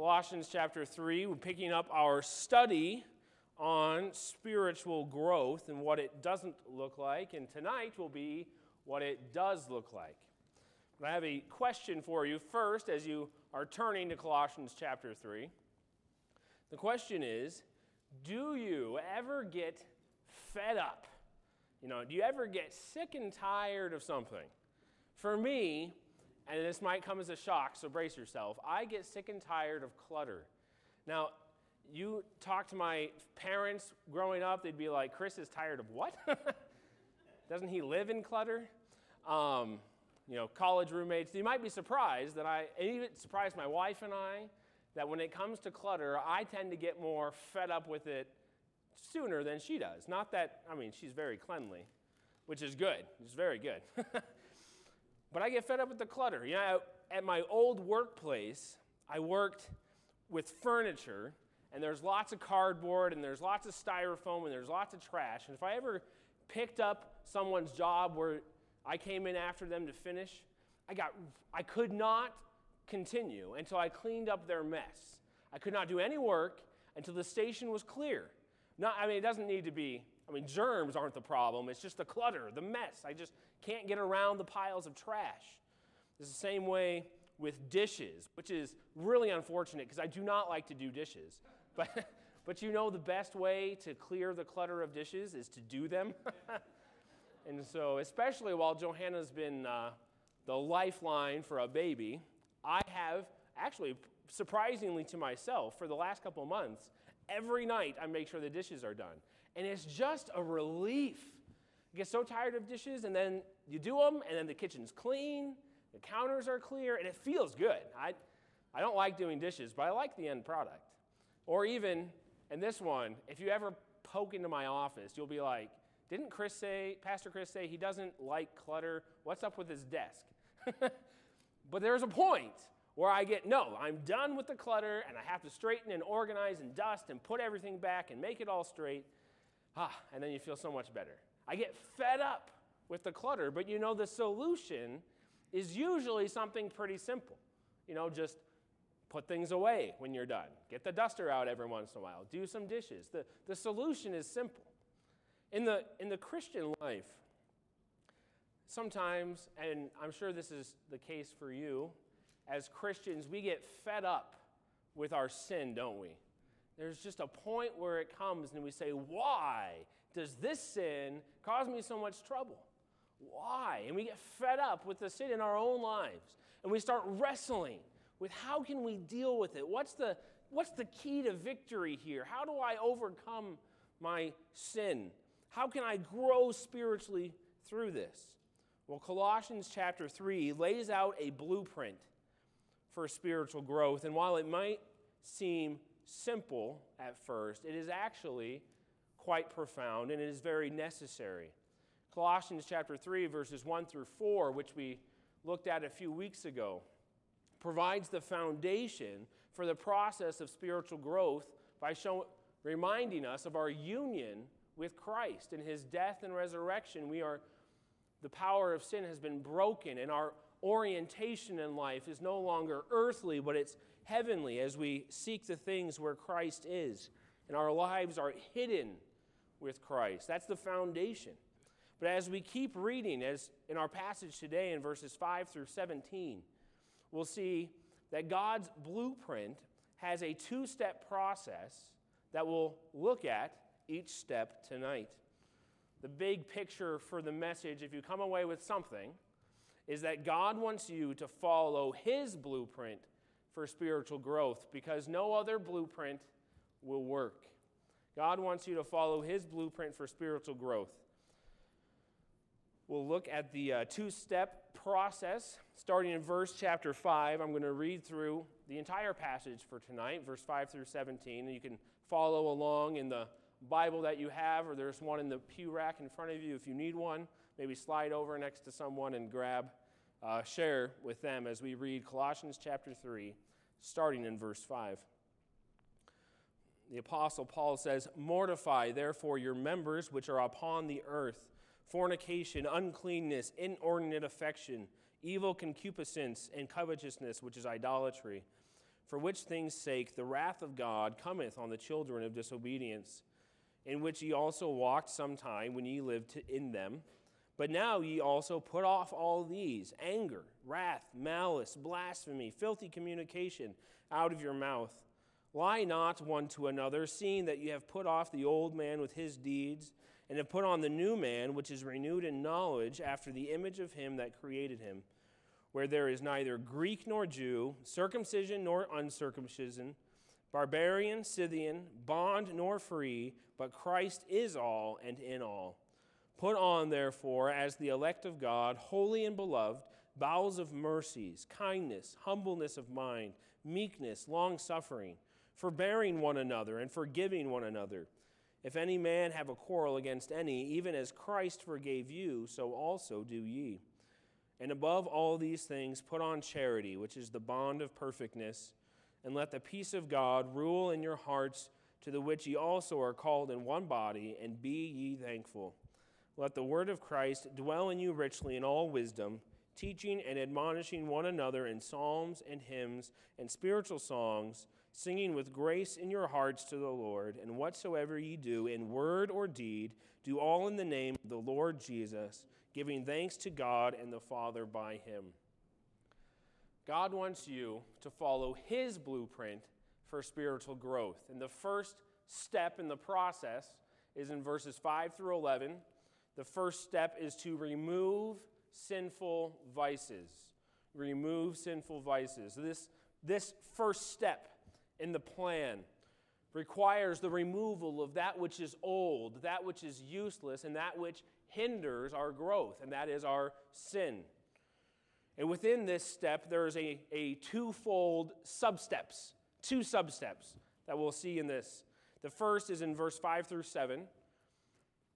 Colossians chapter 3, we're picking up our study on spiritual growth and what it doesn't look like. And tonight will be what it does look like. But I have a question for you first as you are turning to Colossians chapter 3. The question is Do you ever get fed up? You know, do you ever get sick and tired of something? For me, and this might come as a shock, so brace yourself. I get sick and tired of clutter. Now, you talk to my parents growing up, they'd be like, Chris is tired of what? Doesn't he live in clutter? Um, you know, college roommates, you might be surprised that I, even surprised my wife and I, that when it comes to clutter, I tend to get more fed up with it sooner than she does. Not that, I mean, she's very cleanly, which is good. It's very good. But I get fed up with the clutter. You know, at my old workplace, I worked with furniture, and there's lots of cardboard, and there's lots of styrofoam, and there's lots of trash. And if I ever picked up someone's job where I came in after them to finish, I, got, I could not continue until I cleaned up their mess. I could not do any work until the station was clear. Not, I mean, it doesn't need to be I mean, germs aren't the problem, it's just the clutter, the mess. I just can't get around the piles of trash. It's the same way with dishes, which is really unfortunate because I do not like to do dishes. But, but you know, the best way to clear the clutter of dishes is to do them. and so, especially while Johanna's been uh, the lifeline for a baby, I have actually, surprisingly to myself, for the last couple months, every night I make sure the dishes are done. And it's just a relief. You get so tired of dishes, and then you do them, and then the kitchen's clean, the counters are clear, and it feels good. I, I don't like doing dishes, but I like the end product. Or even, and this one, if you ever poke into my office, you'll be like, didn't Chris say, Pastor Chris say he doesn't like clutter? What's up with his desk? but there's a point where I get, no, I'm done with the clutter and I have to straighten and organize and dust and put everything back and make it all straight. Ah, and then you feel so much better. I get fed up with the clutter, but you know, the solution is usually something pretty simple. You know, just put things away when you're done, get the duster out every once in a while, do some dishes. The, the solution is simple. In the, in the Christian life, sometimes, and I'm sure this is the case for you, as Christians, we get fed up with our sin, don't we? There's just a point where it comes and we say, Why does this sin cause me so much trouble? Why? And we get fed up with the sin in our own lives. And we start wrestling with how can we deal with it? What's the, what's the key to victory here? How do I overcome my sin? How can I grow spiritually through this? Well, Colossians chapter 3 lays out a blueprint for spiritual growth. And while it might seem simple at first, it is actually quite profound and it is very necessary. Colossians chapter 3, verses 1 through 4, which we looked at a few weeks ago, provides the foundation for the process of spiritual growth by showing reminding us of our union with Christ. In his death and resurrection, we are the power of sin has been broken and our orientation in life is no longer earthly, but it's heavenly as we seek the things where Christ is. And our lives are hidden with Christ. That's the foundation. But as we keep reading, as in our passage today in verses 5 through 17, we'll see that God's blueprint has a two step process that we'll look at each step tonight. The big picture for the message, if you come away with something, is that God wants you to follow His blueprint for spiritual growth because no other blueprint will work. God wants you to follow His blueprint for spiritual growth. We'll look at the uh, two step process starting in verse chapter 5. I'm going to read through the entire passage for tonight, verse 5 through 17. And you can follow along in the Bible that you have, or there's one in the pew rack in front of you if you need one. Maybe slide over next to someone and grab, uh, share with them as we read Colossians chapter 3, starting in verse 5. The Apostle Paul says, Mortify therefore your members which are upon the earth fornication, uncleanness, inordinate affection, evil concupiscence, and covetousness, which is idolatry. for which things' sake the wrath of God cometh on the children of disobedience, in which ye also walked sometime when ye lived in them. But now ye also put off all these anger, wrath, malice, blasphemy, filthy communication out of your mouth. Lie not one to another, seeing that ye have put off the old man with his deeds, and have put on the new man, which is renewed in knowledge after the image of him that created him where there is neither Greek nor Jew, circumcision nor uncircumcision, barbarian, Scythian, bond nor free, but Christ is all and in all. Put on, therefore, as the elect of God, holy and beloved, bowels of mercies, kindness, humbleness of mind, meekness, long suffering, forbearing one another, and forgiving one another. If any man have a quarrel against any, even as Christ forgave you, so also do ye. And above all these things, put on charity, which is the bond of perfectness, and let the peace of God rule in your hearts, to the which ye also are called in one body, and be ye thankful. Let the word of Christ dwell in you richly in all wisdom, teaching and admonishing one another in psalms and hymns and spiritual songs, singing with grace in your hearts to the Lord. And whatsoever ye do, in word or deed, do all in the name of the Lord Jesus giving thanks to God and the Father by him. God wants you to follow his blueprint for spiritual growth. And the first step in the process is in verses 5 through 11. The first step is to remove sinful vices. Remove sinful vices. This, this first step in the plan requires the removal of that which is old, that which is useless, and that which hinders our growth, and that is our sin. And within this step, there's a, a twofold substeps, two substeps that we'll see in this. The first is in verse 5 through 7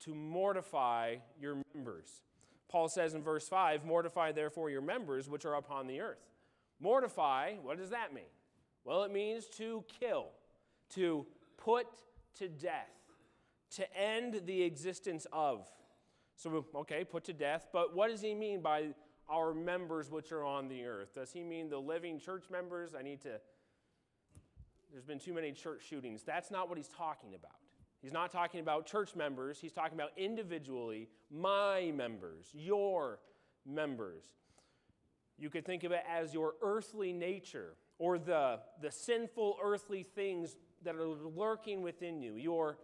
to mortify your members. Paul says in verse 5, Mortify therefore your members which are upon the earth. Mortify, what does that mean? Well, it means to kill, to put to death, to end the existence of. So, okay, put to death. But what does he mean by our members which are on the earth? Does he mean the living church members? I need to. There's been too many church shootings. That's not what he's talking about. He's not talking about church members. He's talking about individually, my members, your members. You could think of it as your earthly nature or the, the sinful earthly things that are lurking within you, your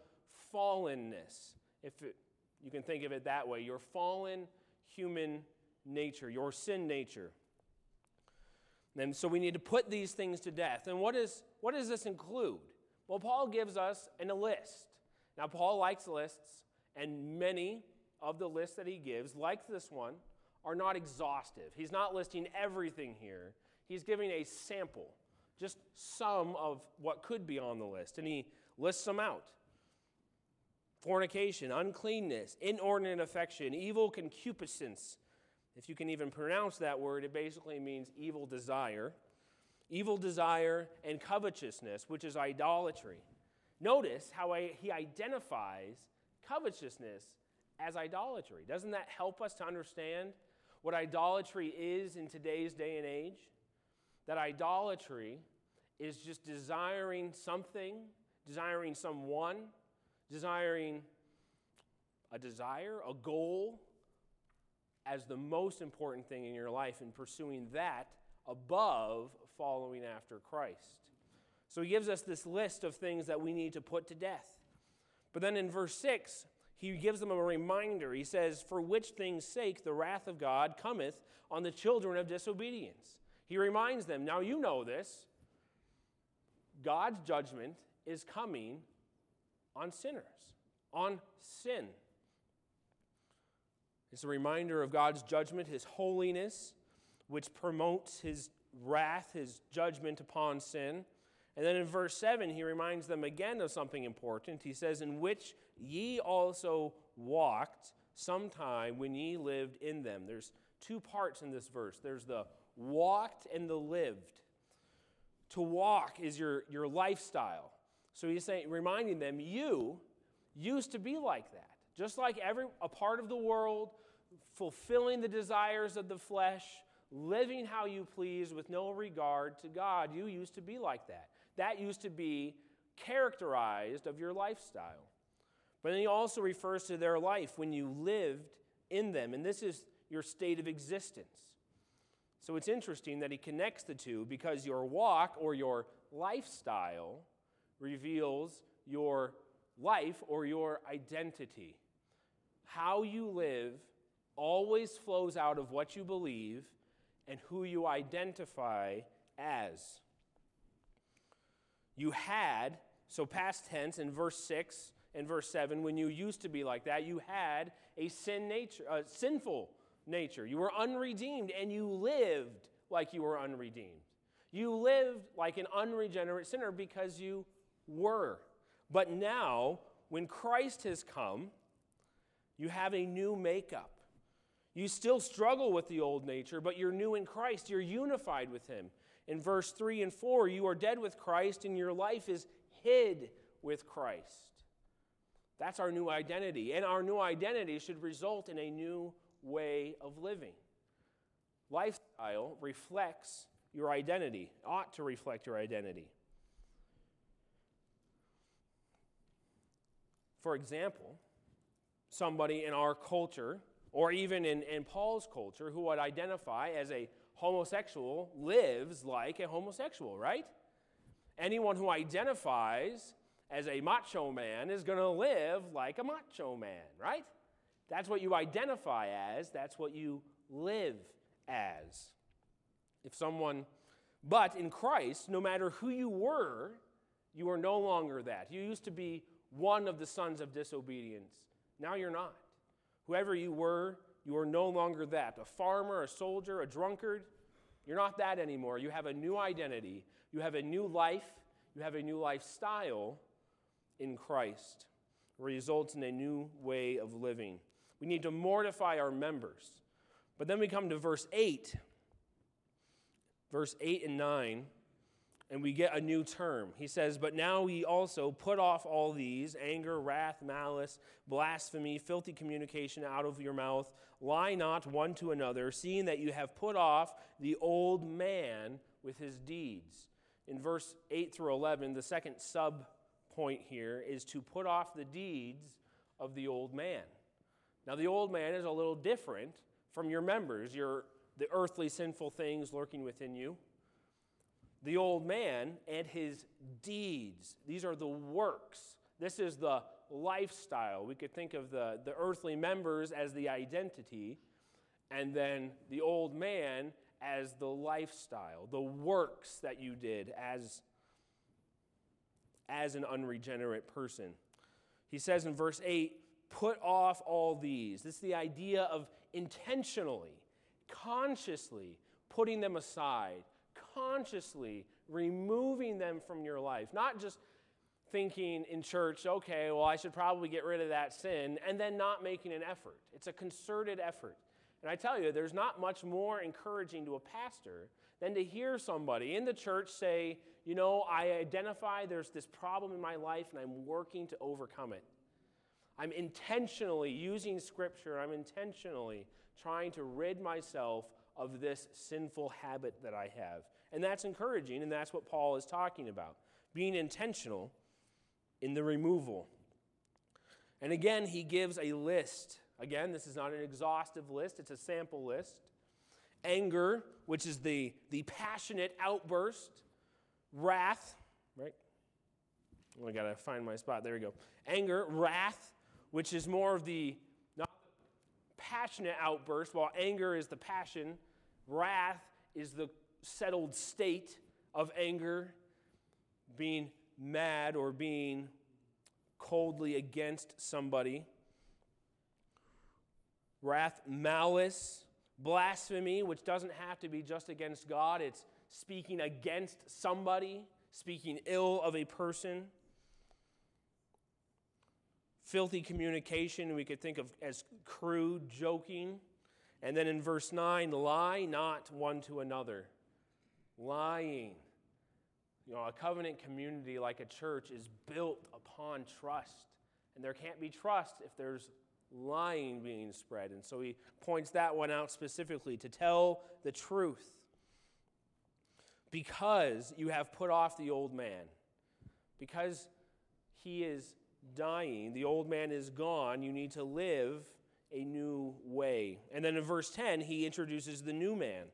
fallenness. If it, you can think of it that way your fallen human nature, your sin nature. And so we need to put these things to death. And what, is, what does this include? Well, Paul gives us in a list. Now, Paul likes lists, and many of the lists that he gives, like this one, are not exhaustive. He's not listing everything here, he's giving a sample, just some of what could be on the list, and he lists them out fornication, uncleanness, inordinate affection, evil concupiscence. If you can even pronounce that word, it basically means evil desire. Evil desire and covetousness, which is idolatry. Notice how I, he identifies covetousness as idolatry. Doesn't that help us to understand what idolatry is in today's day and age? That idolatry is just desiring something, desiring someone, desiring a desire, a goal, as the most important thing in your life and pursuing that above following after Christ. So he gives us this list of things that we need to put to death. But then in verse 6, he gives them a reminder. He says, For which things' sake the wrath of God cometh on the children of disobedience. He reminds them, Now you know this. God's judgment is coming on sinners, on sin. It's a reminder of God's judgment, His holiness, which promotes His wrath, His judgment upon sin. And then in verse 7, he reminds them again of something important. He says, In which ye also walked sometime when ye lived in them. There's two parts in this verse there's the walked and the lived. To walk is your, your lifestyle. So he's saying, reminding them, you used to be like that. Just like every a part of the world, fulfilling the desires of the flesh, living how you please with no regard to God. You used to be like that. That used to be characterized of your lifestyle. But then he also refers to their life when you lived in them, and this is your state of existence. So it's interesting that he connects the two because your walk or your lifestyle reveals your life or your identity. How you live always flows out of what you believe and who you identify as. You had, so past tense in verse 6 and verse 7, when you used to be like that, you had a sin nature, a sinful nature. You were unredeemed and you lived like you were unredeemed. You lived like an unregenerate sinner because you were. But now, when Christ has come, you have a new makeup. You still struggle with the old nature, but you're new in Christ. You're unified with Him. In verse 3 and 4, you are dead with Christ, and your life is hid with Christ. That's our new identity. And our new identity should result in a new way of living. Lifestyle reflects your identity, ought to reflect your identity. For example, somebody in our culture, or even in, in Paul's culture, who would identify as a homosexual lives like a homosexual, right? Anyone who identifies as a macho man is going to live like a macho man, right? That's what you identify as, that's what you live as. If someone, but in Christ, no matter who you were, you are no longer that. You used to be one of the sons of disobedience. Now you're not. Whoever you were, you are no longer that. A farmer, a soldier, a drunkard, you're not that anymore. You have a new identity, you have a new life, you have a new lifestyle in Christ. It results in a new way of living. We need to mortify our members. But then we come to verse 8, verse 8 and 9, and we get a new term. He says, But now we also put off all these anger, wrath, malice, blasphemy, filthy communication out of your mouth. Lie not one to another, seeing that you have put off the old man with his deeds. In verse 8 through 11, the second sub point here is to put off the deeds of the old man. Now, the old man is a little different from your members, your, the earthly sinful things lurking within you. The old man and his deeds, these are the works. This is the lifestyle. We could think of the, the earthly members as the identity, and then the old man as the lifestyle, the works that you did as, as an unregenerate person. He says in verse 8, put off all these. This is the idea of intentionally, consciously putting them aside, consciously removing them from your life. Not just thinking in church, okay, well, I should probably get rid of that sin, and then not making an effort. It's a concerted effort. And I tell you, there's not much more encouraging to a pastor than to hear somebody in the church say, you know, I identify there's this problem in my life and I'm working to overcome it. I'm intentionally using scripture, I'm intentionally trying to rid myself of this sinful habit that I have. And that's encouraging, and that's what Paul is talking about being intentional in the removal. And again, he gives a list. Again, this is not an exhaustive list, it's a sample list. Anger, which is the, the passionate outburst. Wrath, right? I gotta find my spot. There we go. Anger, wrath, which is more of the not passionate outburst, while anger is the passion, wrath is the settled state of anger, being mad or being coldly against somebody. Wrath, malice, blasphemy, which doesn't have to be just against God, it's speaking against somebody, speaking ill of a person filthy communication we could think of as crude joking. And then in verse 9, lie not one to another. Lying. You know, a covenant community like a church is built upon trust. And there can't be trust if there's lying being spread. And so he points that one out specifically to tell the truth. Because you have put off the old man, because he is dying, the old man is gone, you need to live a new way. And then in verse 10, he introduces the new man.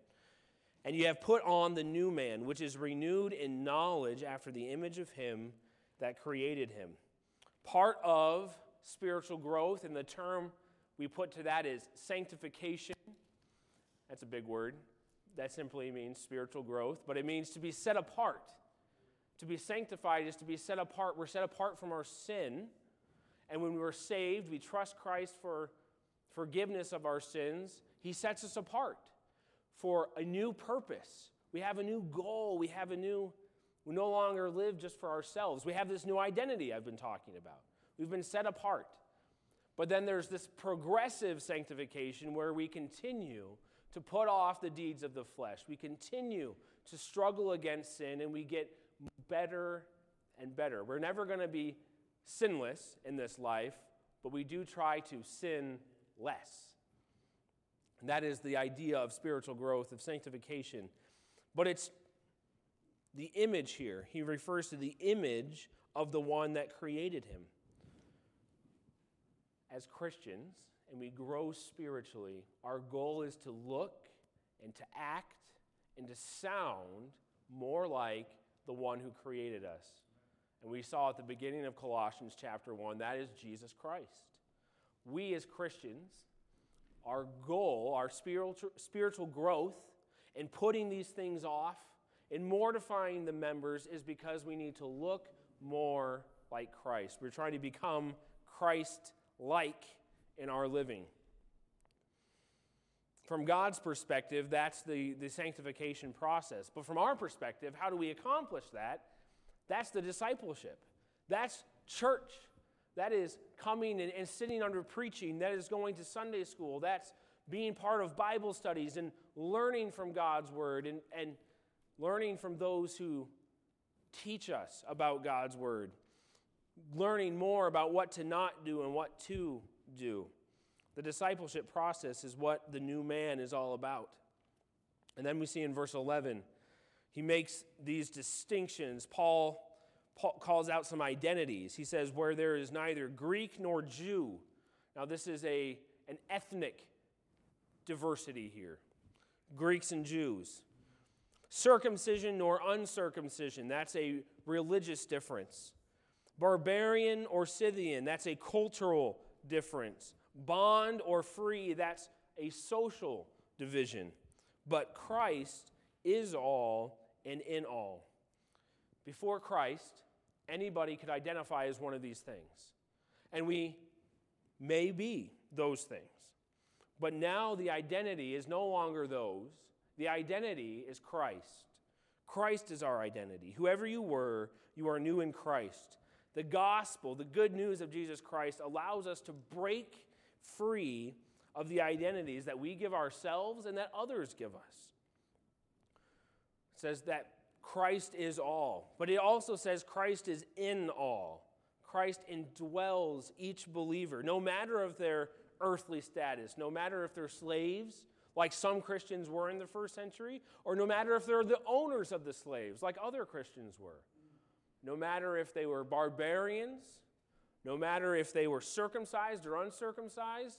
And you have put on the new man, which is renewed in knowledge after the image of him that created him. Part of spiritual growth, and the term we put to that is sanctification. That's a big word. That simply means spiritual growth, but it means to be set apart. To be sanctified is to be set apart. We're set apart from our sin. And when we're saved, we trust Christ for forgiveness of our sins. He sets us apart for a new purpose. We have a new goal. We have a new, we no longer live just for ourselves. We have this new identity I've been talking about. We've been set apart. But then there's this progressive sanctification where we continue to put off the deeds of the flesh. We continue to struggle against sin and we get better and better. We're never going to be sinless in this life, but we do try to sin less. And that is the idea of spiritual growth, of sanctification. But it's the image here. He refers to the image of the one that created him as Christians and we grow spiritually, our goal is to look and to act and to sound more like the one who created us. And we saw at the beginning of Colossians chapter 1 that is Jesus Christ. We as Christians, our goal, our spiritual, spiritual growth in putting these things off, in mortifying the members, is because we need to look more like Christ. We're trying to become Christ like in our living. From God's perspective, that's the, the sanctification process. But from our perspective, how do we accomplish that? That's the discipleship. That's church. That is coming and, and sitting under preaching. That is going to Sunday school. That's being part of Bible studies and learning from God's word and, and learning from those who teach us about God's word learning more about what to not do and what to do. The discipleship process is what the new man is all about. And then we see in verse 11, he makes these distinctions. Paul, Paul calls out some identities. He says, Where there is neither Greek nor Jew. Now, this is a, an ethnic diversity here Greeks and Jews. Circumcision nor uncircumcision, that's a religious difference. Barbarian or Scythian, that's a cultural difference. Bond or free, that's a social division. But Christ is all and in all. Before Christ, anybody could identify as one of these things. And we may be those things. But now the identity is no longer those, the identity is Christ. Christ is our identity. Whoever you were, you are new in Christ. The gospel, the good news of Jesus Christ, allows us to break free of the identities that we give ourselves and that others give us. It says that Christ is all, but it also says Christ is in all. Christ indwells each believer, no matter of their earthly status, no matter if they're slaves, like some Christians were in the first century, or no matter if they're the owners of the slaves, like other Christians were no matter if they were barbarians, no matter if they were circumcised or uncircumcised,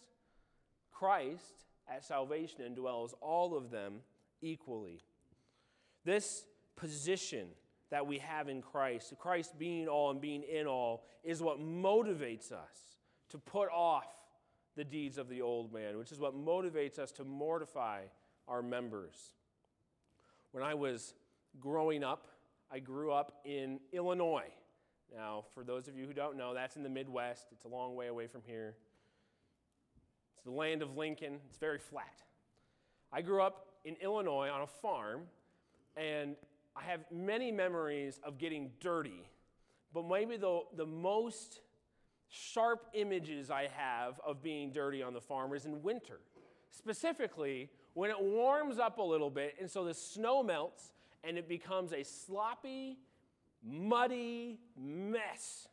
Christ at salvation indwells all of them equally. This position that we have in Christ, Christ being all and being in all, is what motivates us to put off the deeds of the old man, which is what motivates us to mortify our members. When I was growing up, I grew up in Illinois. Now, for those of you who don't know, that's in the Midwest. It's a long way away from here. It's the land of Lincoln, it's very flat. I grew up in Illinois on a farm, and I have many memories of getting dirty. But maybe the, the most sharp images I have of being dirty on the farm is in winter. Specifically, when it warms up a little bit, and so the snow melts, and it becomes a sloppy, muddy mess.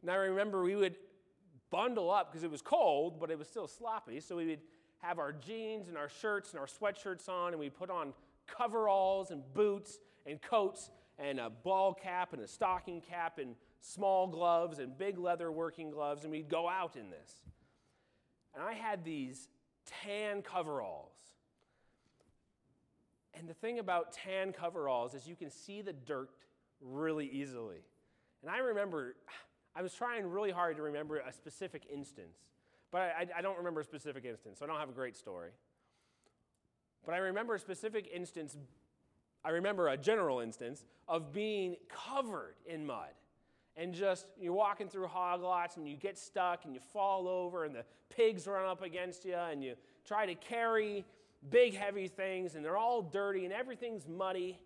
And I remember we would bundle up because it was cold, but it was still sloppy. So we would have our jeans and our shirts and our sweatshirts on, and we'd put on coveralls and boots and coats and a ball cap and a stocking cap and small gloves and big leather working gloves, and we'd go out in this. And I had these tan coveralls. And the thing about tan coveralls is you can see the dirt really easily. And I remember, I was trying really hard to remember a specific instance, but I, I don't remember a specific instance, so I don't have a great story. But I remember a specific instance, I remember a general instance of being covered in mud. And just, you're walking through hog lots and you get stuck and you fall over and the pigs run up against you and you try to carry big, heavy things and they're all dirty and everything's muddy.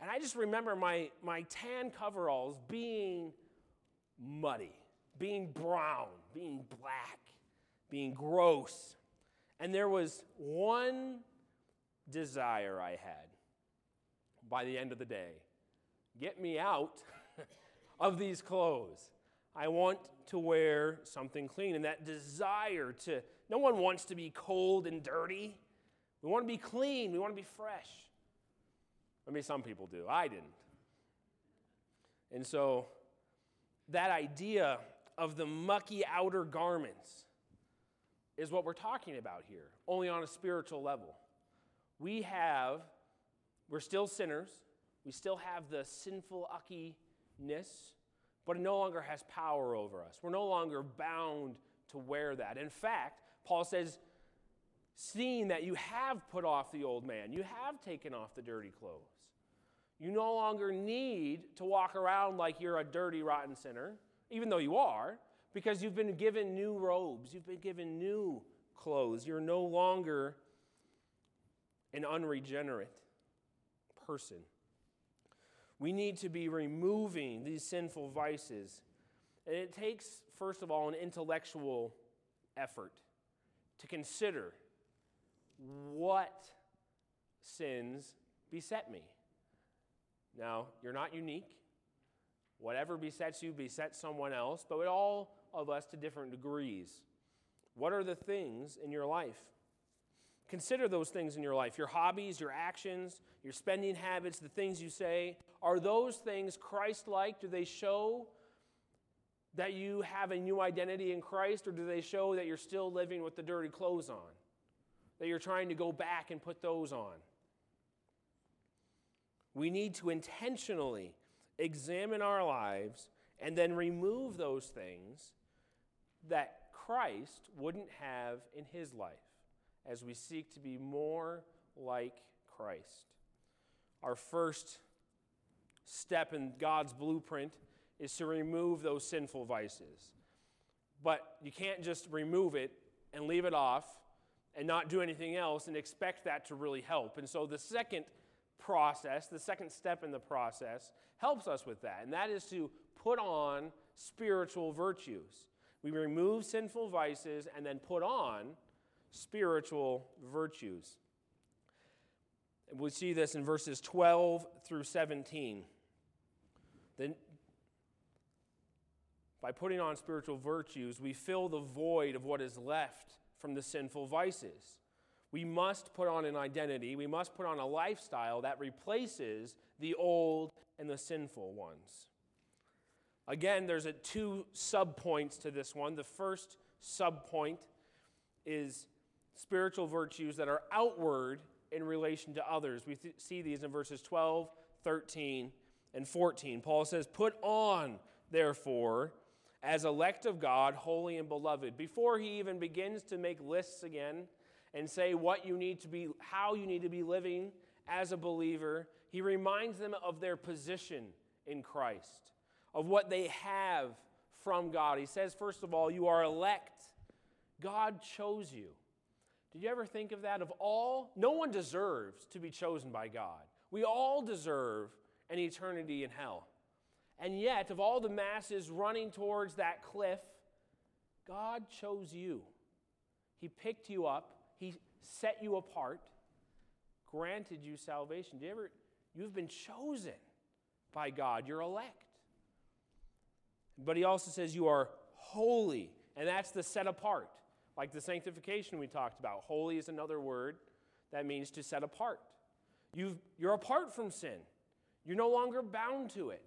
And I just remember my, my tan coveralls being muddy, being brown, being black, being gross. And there was one desire I had by the end of the day get me out of these clothes. I want to wear something clean. And that desire to, no one wants to be cold and dirty. We want to be clean, we want to be fresh. I mean, some people do. I didn't. And so, that idea of the mucky outer garments is what we're talking about here, only on a spiritual level. We have, we're still sinners, we still have the sinful uckiness, but it no longer has power over us. We're no longer bound to wear that. In fact, Paul says, seeing that you have put off the old man, you have taken off the dirty clothes. You no longer need to walk around like you're a dirty, rotten sinner, even though you are, because you've been given new robes, you've been given new clothes. You're no longer an unregenerate person. We need to be removing these sinful vices. And it takes, first of all, an intellectual effort to consider what sins beset me. Now, you're not unique. Whatever besets you besets someone else, but all of us to different degrees. What are the things in your life? Consider those things in your life your hobbies, your actions, your spending habits, the things you say. Are those things Christ like? Do they show that you have a new identity in Christ, or do they show that you're still living with the dirty clothes on? That you're trying to go back and put those on? We need to intentionally examine our lives and then remove those things that Christ wouldn't have in his life as we seek to be more like Christ. Our first step in God's blueprint is to remove those sinful vices. But you can't just remove it and leave it off and not do anything else and expect that to really help. And so the second process, the second step in the process, helps us with that, and that is to put on spiritual virtues. We remove sinful vices and then put on spiritual virtues. We see this in verses 12 through 17. Then, by putting on spiritual virtues, we fill the void of what is left from the sinful vices. We must put on an identity, we must put on a lifestyle that replaces the old and the sinful ones. Again, there's a two subpoints to this one. The first subpoint is spiritual virtues that are outward in relation to others. We th- see these in verses 12, 13, and 14. Paul says, Put on, therefore, as elect of God, holy and beloved. Before he even begins to make lists again and say what you need to be, how you need to be living as a believer, he reminds them of their position in Christ, of what they have from God. He says, first of all, you are elect. God chose you. Did you ever think of that? Of all, no one deserves to be chosen by God. We all deserve an eternity in hell. And yet, of all the masses running towards that cliff, God chose you. He picked you up, He set you apart, granted you salvation. Do you ever, you've been chosen by God, you're elect. But He also says you are holy And that's the set apart, like the sanctification we talked about. Holy is another word that means to set apart. you you're apart from sin, you're no longer bound to it.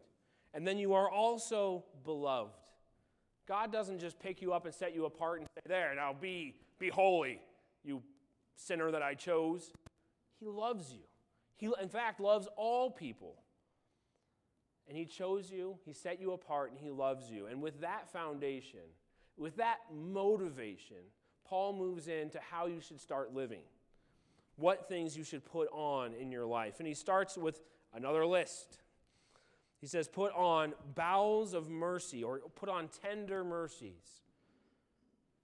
And then you are also beloved. God doesn't just pick you up and set you apart and say, There, now be, be holy, you sinner that I chose. He loves you. He, in fact, loves all people. And He chose you, He set you apart, and He loves you. And with that foundation, with that motivation, Paul moves into how you should start living, what things you should put on in your life. And he starts with another list. He says, Put on bowels of mercy, or put on tender mercies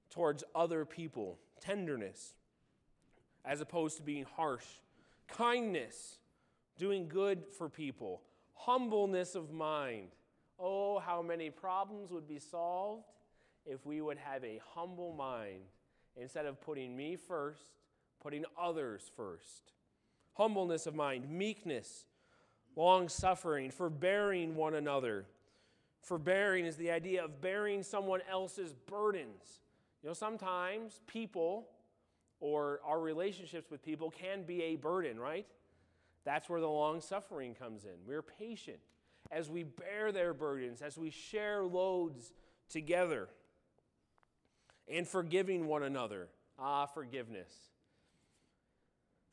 towards other people, tenderness, as opposed to being harsh, kindness, doing good for people, humbleness of mind. Oh, how many problems would be solved if we would have a humble mind instead of putting me first, putting others first. Humbleness of mind, meekness, long suffering, forbearing one another. Forbearing is the idea of bearing someone else's burdens. You know, sometimes people or our relationships with people can be a burden, right? That's where the long suffering comes in. We're patient as we bear their burdens, as we share loads together, and forgiving one another. Ah, forgiveness.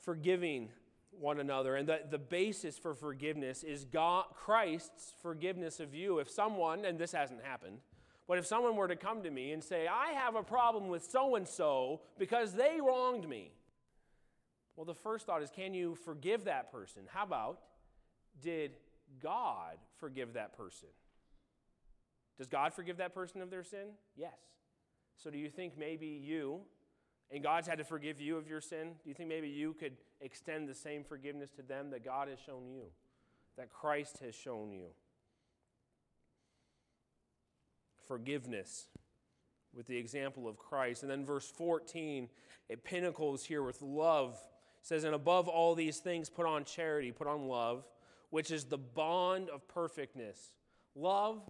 Forgiving one another. And the, the basis for forgiveness is God, Christ's forgiveness of you. If someone, and this hasn't happened, but if someone were to come to me and say, I have a problem with so and so because they wronged me, well, the first thought is, can you forgive that person? How about, did God forgive that person? Does God forgive that person of their sin? Yes. So, do you think maybe you, and God's had to forgive you of your sin, do you think maybe you could extend the same forgiveness to them that God has shown you, that Christ has shown you? Forgiveness with the example of Christ. And then verse 14, it pinnacles here with love. It says, And above all these things, put on charity, put on love, which is the bond of perfectness. Love,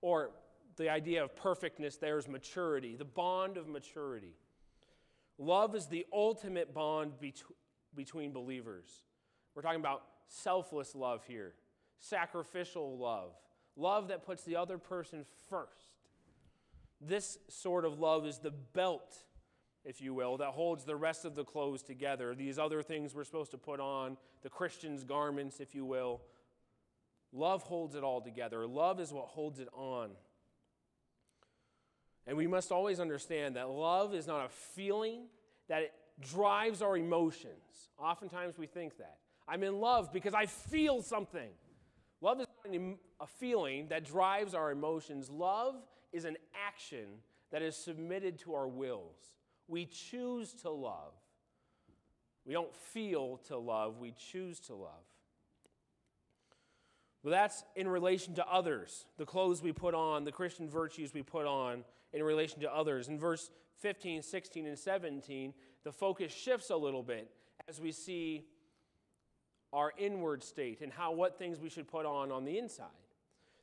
or the idea of perfectness there is maturity, the bond of maturity. Love is the ultimate bond between believers. We're talking about selfless love here, sacrificial love, love that puts the other person first. This sort of love is the belt, if you will, that holds the rest of the clothes together. These other things we're supposed to put on, the Christian's garments, if you will. Love holds it all together. Love is what holds it on. And we must always understand that love is not a feeling, that it drives our emotions. Oftentimes we think that. I'm in love because I feel something. Love is not a feeling that drives our emotions. Love is an action that is submitted to our wills. We choose to love. We don't feel to love, we choose to love. Well, that's in relation to others, the clothes we put on, the Christian virtues we put on in relation to others. In verse 15, 16, and 17, the focus shifts a little bit as we see our inward state and how what things we should put on on the inside.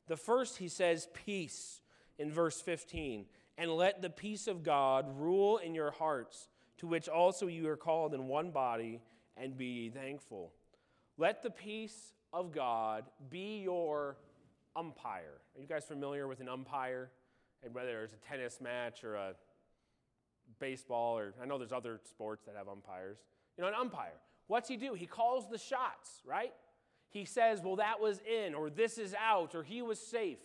The first, he says, peace in verse 15. And let the peace of God rule in your hearts, to which also you are called in one body, and be thankful. Let the peace of God be your umpire. Are you guys familiar with an umpire? And whether it's a tennis match or a baseball, or I know there's other sports that have umpires. You know, an umpire. What's he do? He calls the shots, right? He says, well, that was in, or this is out, or he was safe.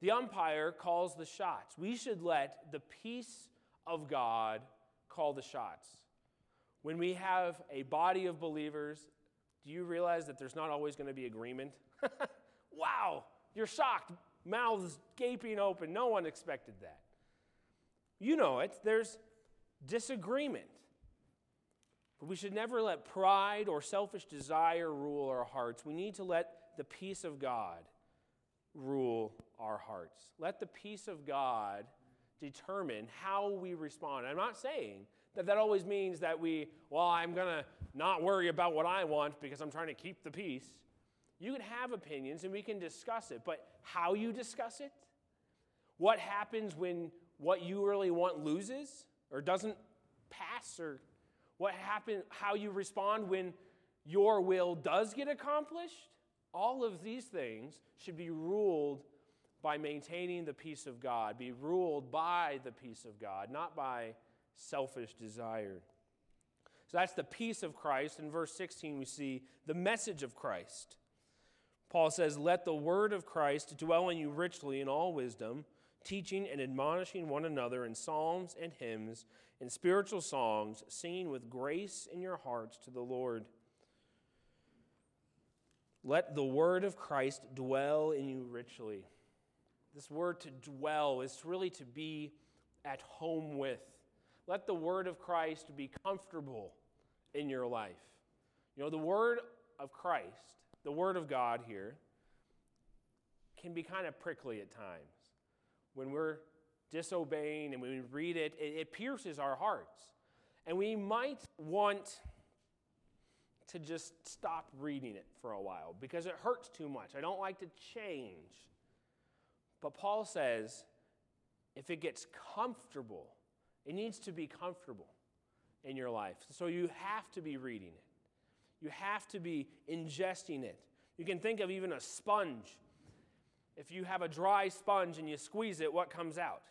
The umpire calls the shots. We should let the peace of God call the shots. When we have a body of believers, do you realize that there's not always going to be agreement? wow, you're shocked mouths gaping open. No one expected that. You know it. There's disagreement. But we should never let pride or selfish desire rule our hearts. We need to let the peace of God rule our hearts. Let the peace of God determine how we respond. I'm not saying that that always means that we, well, I'm going to not worry about what I want because I'm trying to keep the peace. You can have opinions and we can discuss it, but how you discuss it, What happens when what you really want loses or doesn't pass or what happen how you respond when your will does get accomplished? All of these things should be ruled by maintaining the peace of God, be ruled by the peace of God, not by selfish desire. So that's the peace of Christ. In verse 16, we see the message of Christ. Paul says, Let the word of Christ dwell in you richly in all wisdom, teaching and admonishing one another in psalms and hymns and spiritual songs, singing with grace in your hearts to the Lord. Let the word of Christ dwell in you richly. This word to dwell is really to be at home with. Let the word of Christ be comfortable in your life. You know, the word of Christ, the word of God here, can be kind of prickly at times. When we're disobeying and when we read it, it, it pierces our hearts. And we might want to just stop reading it for a while because it hurts too much. I don't like to change. But Paul says if it gets comfortable, it needs to be comfortable in your life. So you have to be reading it, you have to be ingesting it. You can think of even a sponge. If you have a dry sponge and you squeeze it, what comes out?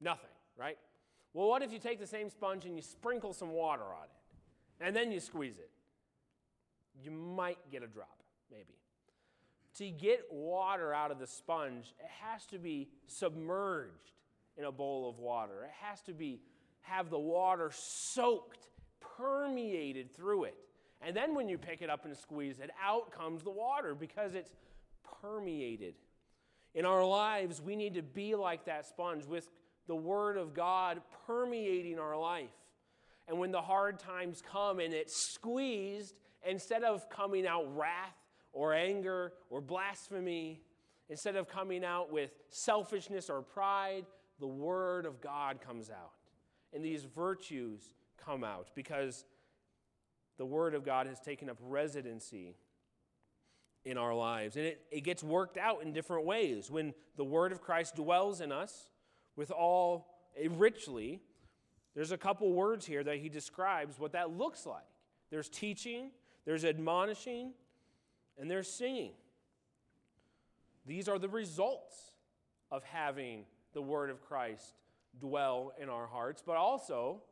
Nothing, right? Well, what if you take the same sponge and you sprinkle some water on it and then you squeeze it? You might get a drop, maybe. To get water out of the sponge, it has to be submerged in a bowl of water. It has to be have the water soaked, permeated through it. And then when you pick it up and squeeze it, out comes the water because it's permeated. In our lives, we need to be like that sponge with the Word of God permeating our life. And when the hard times come and it's squeezed, instead of coming out wrath or anger or blasphemy, instead of coming out with selfishness or pride, the Word of God comes out. And these virtues come out because the Word of God has taken up residency in our lives. And it, it gets worked out in different ways. When the Word of Christ dwells in us, with all eh, richly, there's a couple words here that he describes what that looks like. There's teaching, there's admonishing, and there's singing. These are the results of having the word of Christ dwell in our hearts, but also,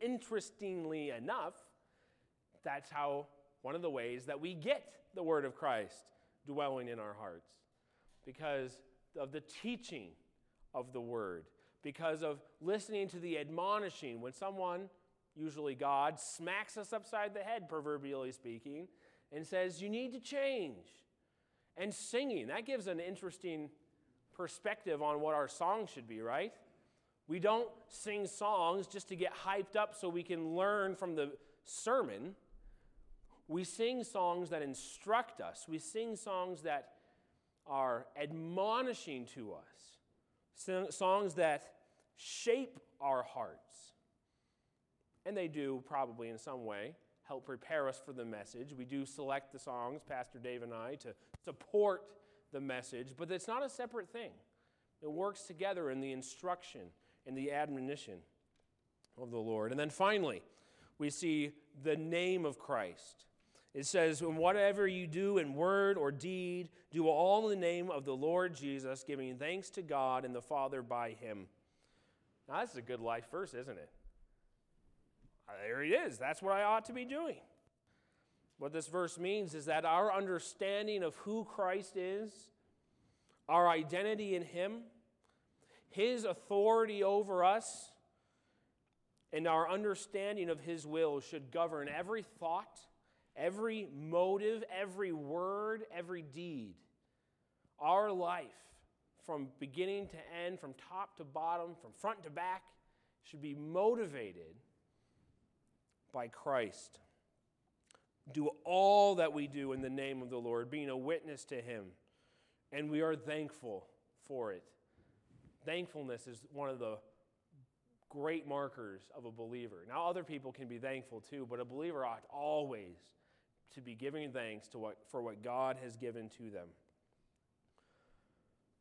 interestingly enough, that's how one of the ways that we get the word of Christ dwelling in our hearts because of the teaching of the word, because of listening to the admonishing. When someone, usually God, smacks us upside the head, proverbially speaking, and says, You need to change. And singing, that gives an interesting perspective on what our song should be, right? We don't sing songs just to get hyped up so we can learn from the sermon. We sing songs that instruct us. We sing songs that are admonishing to us songs that shape our hearts. And they do, probably in some way, help prepare us for the message. We do select the songs, Pastor Dave and I, to support the message, but it's not a separate thing. It works together in the instruction and the admonition of the Lord. And then finally, we see the name of Christ. It says, "And whatever you do in word or deed, do all in the name of the Lord Jesus, giving thanks to God and the Father by him. Now, this is a good life verse, isn't it? Uh, there it is. That's what I ought to be doing. What this verse means is that our understanding of who Christ is, our identity in him, his authority over us, and our understanding of his will should govern every thought every motive, every word, every deed. Our life, from beginning to end, from top to bottom, from front to back, should be motivated by Christ. Do all that we do in the name of the Lord, being a witness to Him. And we are thankful for it. Thankfulness is one of the great markers of a believer. Now, other people can be thankful too, but a believer ought always to be giving thanks to what, for what God has given to them.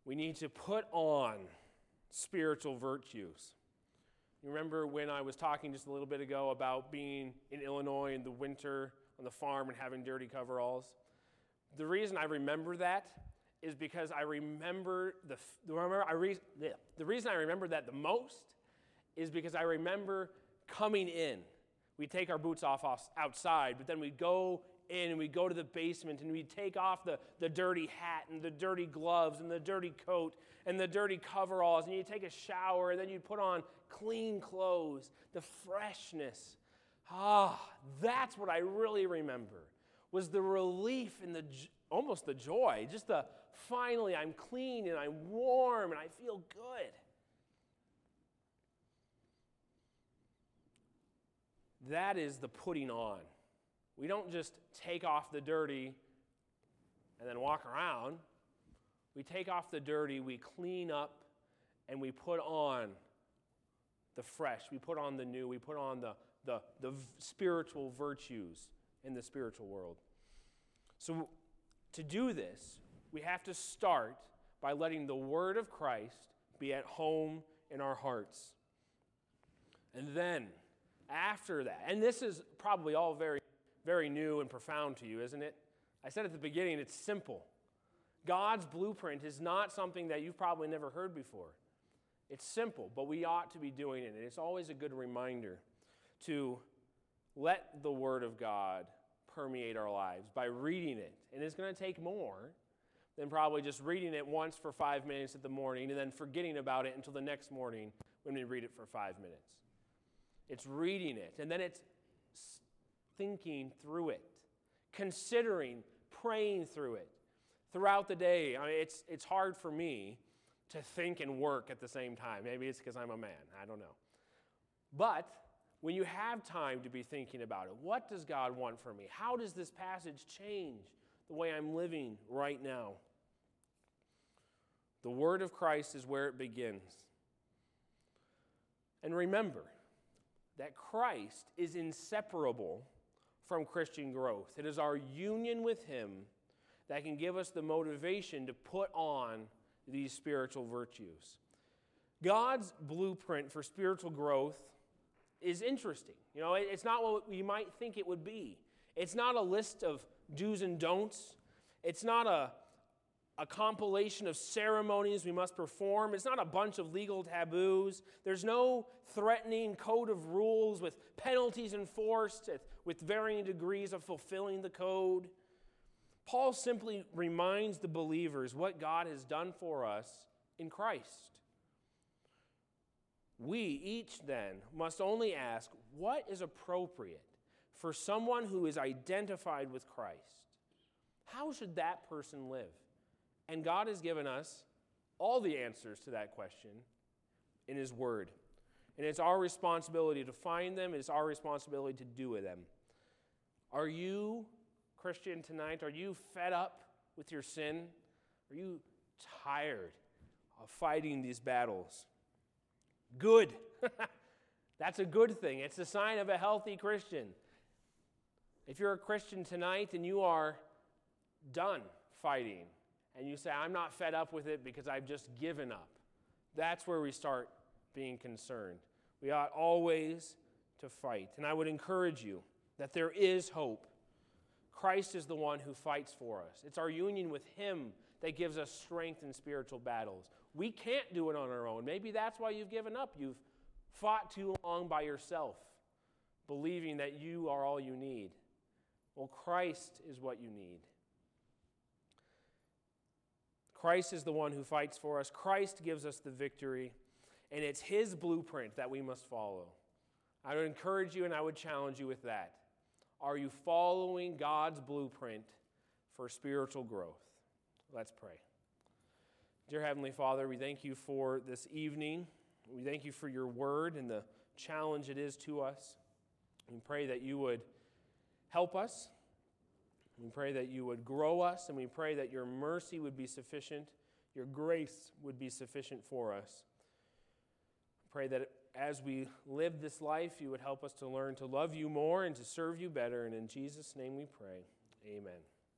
we need to put on spiritual virtues. You remember when I was talking just a little bit ago about being in Illinois in the winter on the farm and having dirty coveralls? The reason I remember that is because I remember the remember I re, the reason I remember that the most is because I remember coming in. We take our boots off outside, but then we go in and we go to the basement and we take off the, the dirty hat and the dirty gloves and the dirty coat and the dirty coveralls and you take a shower and then you put on clean clothes, the freshness. Ah, that's what I really remember was the relief and the almost the joy, just the finally I'm clean and I'm warm and I feel good. That is the putting on. We don't just take off the dirty and then walk around. We take off the dirty, we clean up, and we put on the fresh. We put on the new. We put on the, the, the spiritual virtues in the spiritual world. So, to do this, we have to start by letting the Word of Christ be at home in our hearts. And then, after that, and this is probably all very very new and profound to you, isn't it? I said at the beginning, it's simple. God's blueprint is not something that you've probably never heard before. It's simple, but we ought to be doing it. And it's always a good reminder to let the Word of God permeate our lives by reading it. And it's going to take more than probably just reading it once for five minutes in the morning and then forgetting about it until the next morning when we read it for five minutes. It's reading it, and then it's thinking through it, considering, praying through it. Throughout the day, I mean, it's, it's hard for me to think and work at the same time. Maybe it's because I'm a man, I don't know. But when you have time to be thinking about it, what does God want for me? How does this passage change the way I'm living right now? The Word of Christ is where it begins. And remember that Christ is inseparable from Christian growth. It is our union with Him that can give us the motivation to put on these spiritual virtues. God's blueprint for spiritual growth is interesting. You know, it's not what we might think it would be. It's not a list of do's and don'ts. It's not a a compilation of ceremonies we must perform. It's not a bunch of legal taboos. There's no threatening code of rules with penalties enforced with varying degrees of fulfilling the code. Paul simply reminds the believers what God has done for us in Christ. We each then must only ask what is appropriate for someone who is identified with Christ? How should that person live? And God has given us all the answers to that question in His Word. And it's our responsibility to find them, it's our responsibility to do with them. Are you, Christian, tonight, are you fed up with your sin? Are you tired of fighting these battles? Good. That's a good thing. It's a sign of a healthy Christian. If you're a Christian tonight and you are done fighting, and you say, I'm not fed up with it because I've just given up, that's where we start being concerned. We ought always to fight. And I would encourage you that there is hope. Christ is the one who fights for us. It's our union with Him that gives us strength in spiritual battles. We can't do it on our own. Maybe that's why you've given up. You've fought too long by yourself, believing that you are all you need. Well, Christ is what you need. Christ is the one who fights for us. Christ gives us the victory, and it's His blueprint that we must follow. I would encourage you and I would challenge you with that. Are you following God's blueprint for spiritual growth? Let's pray. Dear Heavenly Father, we thank you for this evening. We thank you for your word and the challenge it is to us. We pray that you would help us we pray that you would grow us, and we pray that your mercy would be sufficient, your grace would be sufficient for us. Pray that as we live this life, you would help us to learn to love you more and to serve you better. And in Jesus' name we pray. Amen.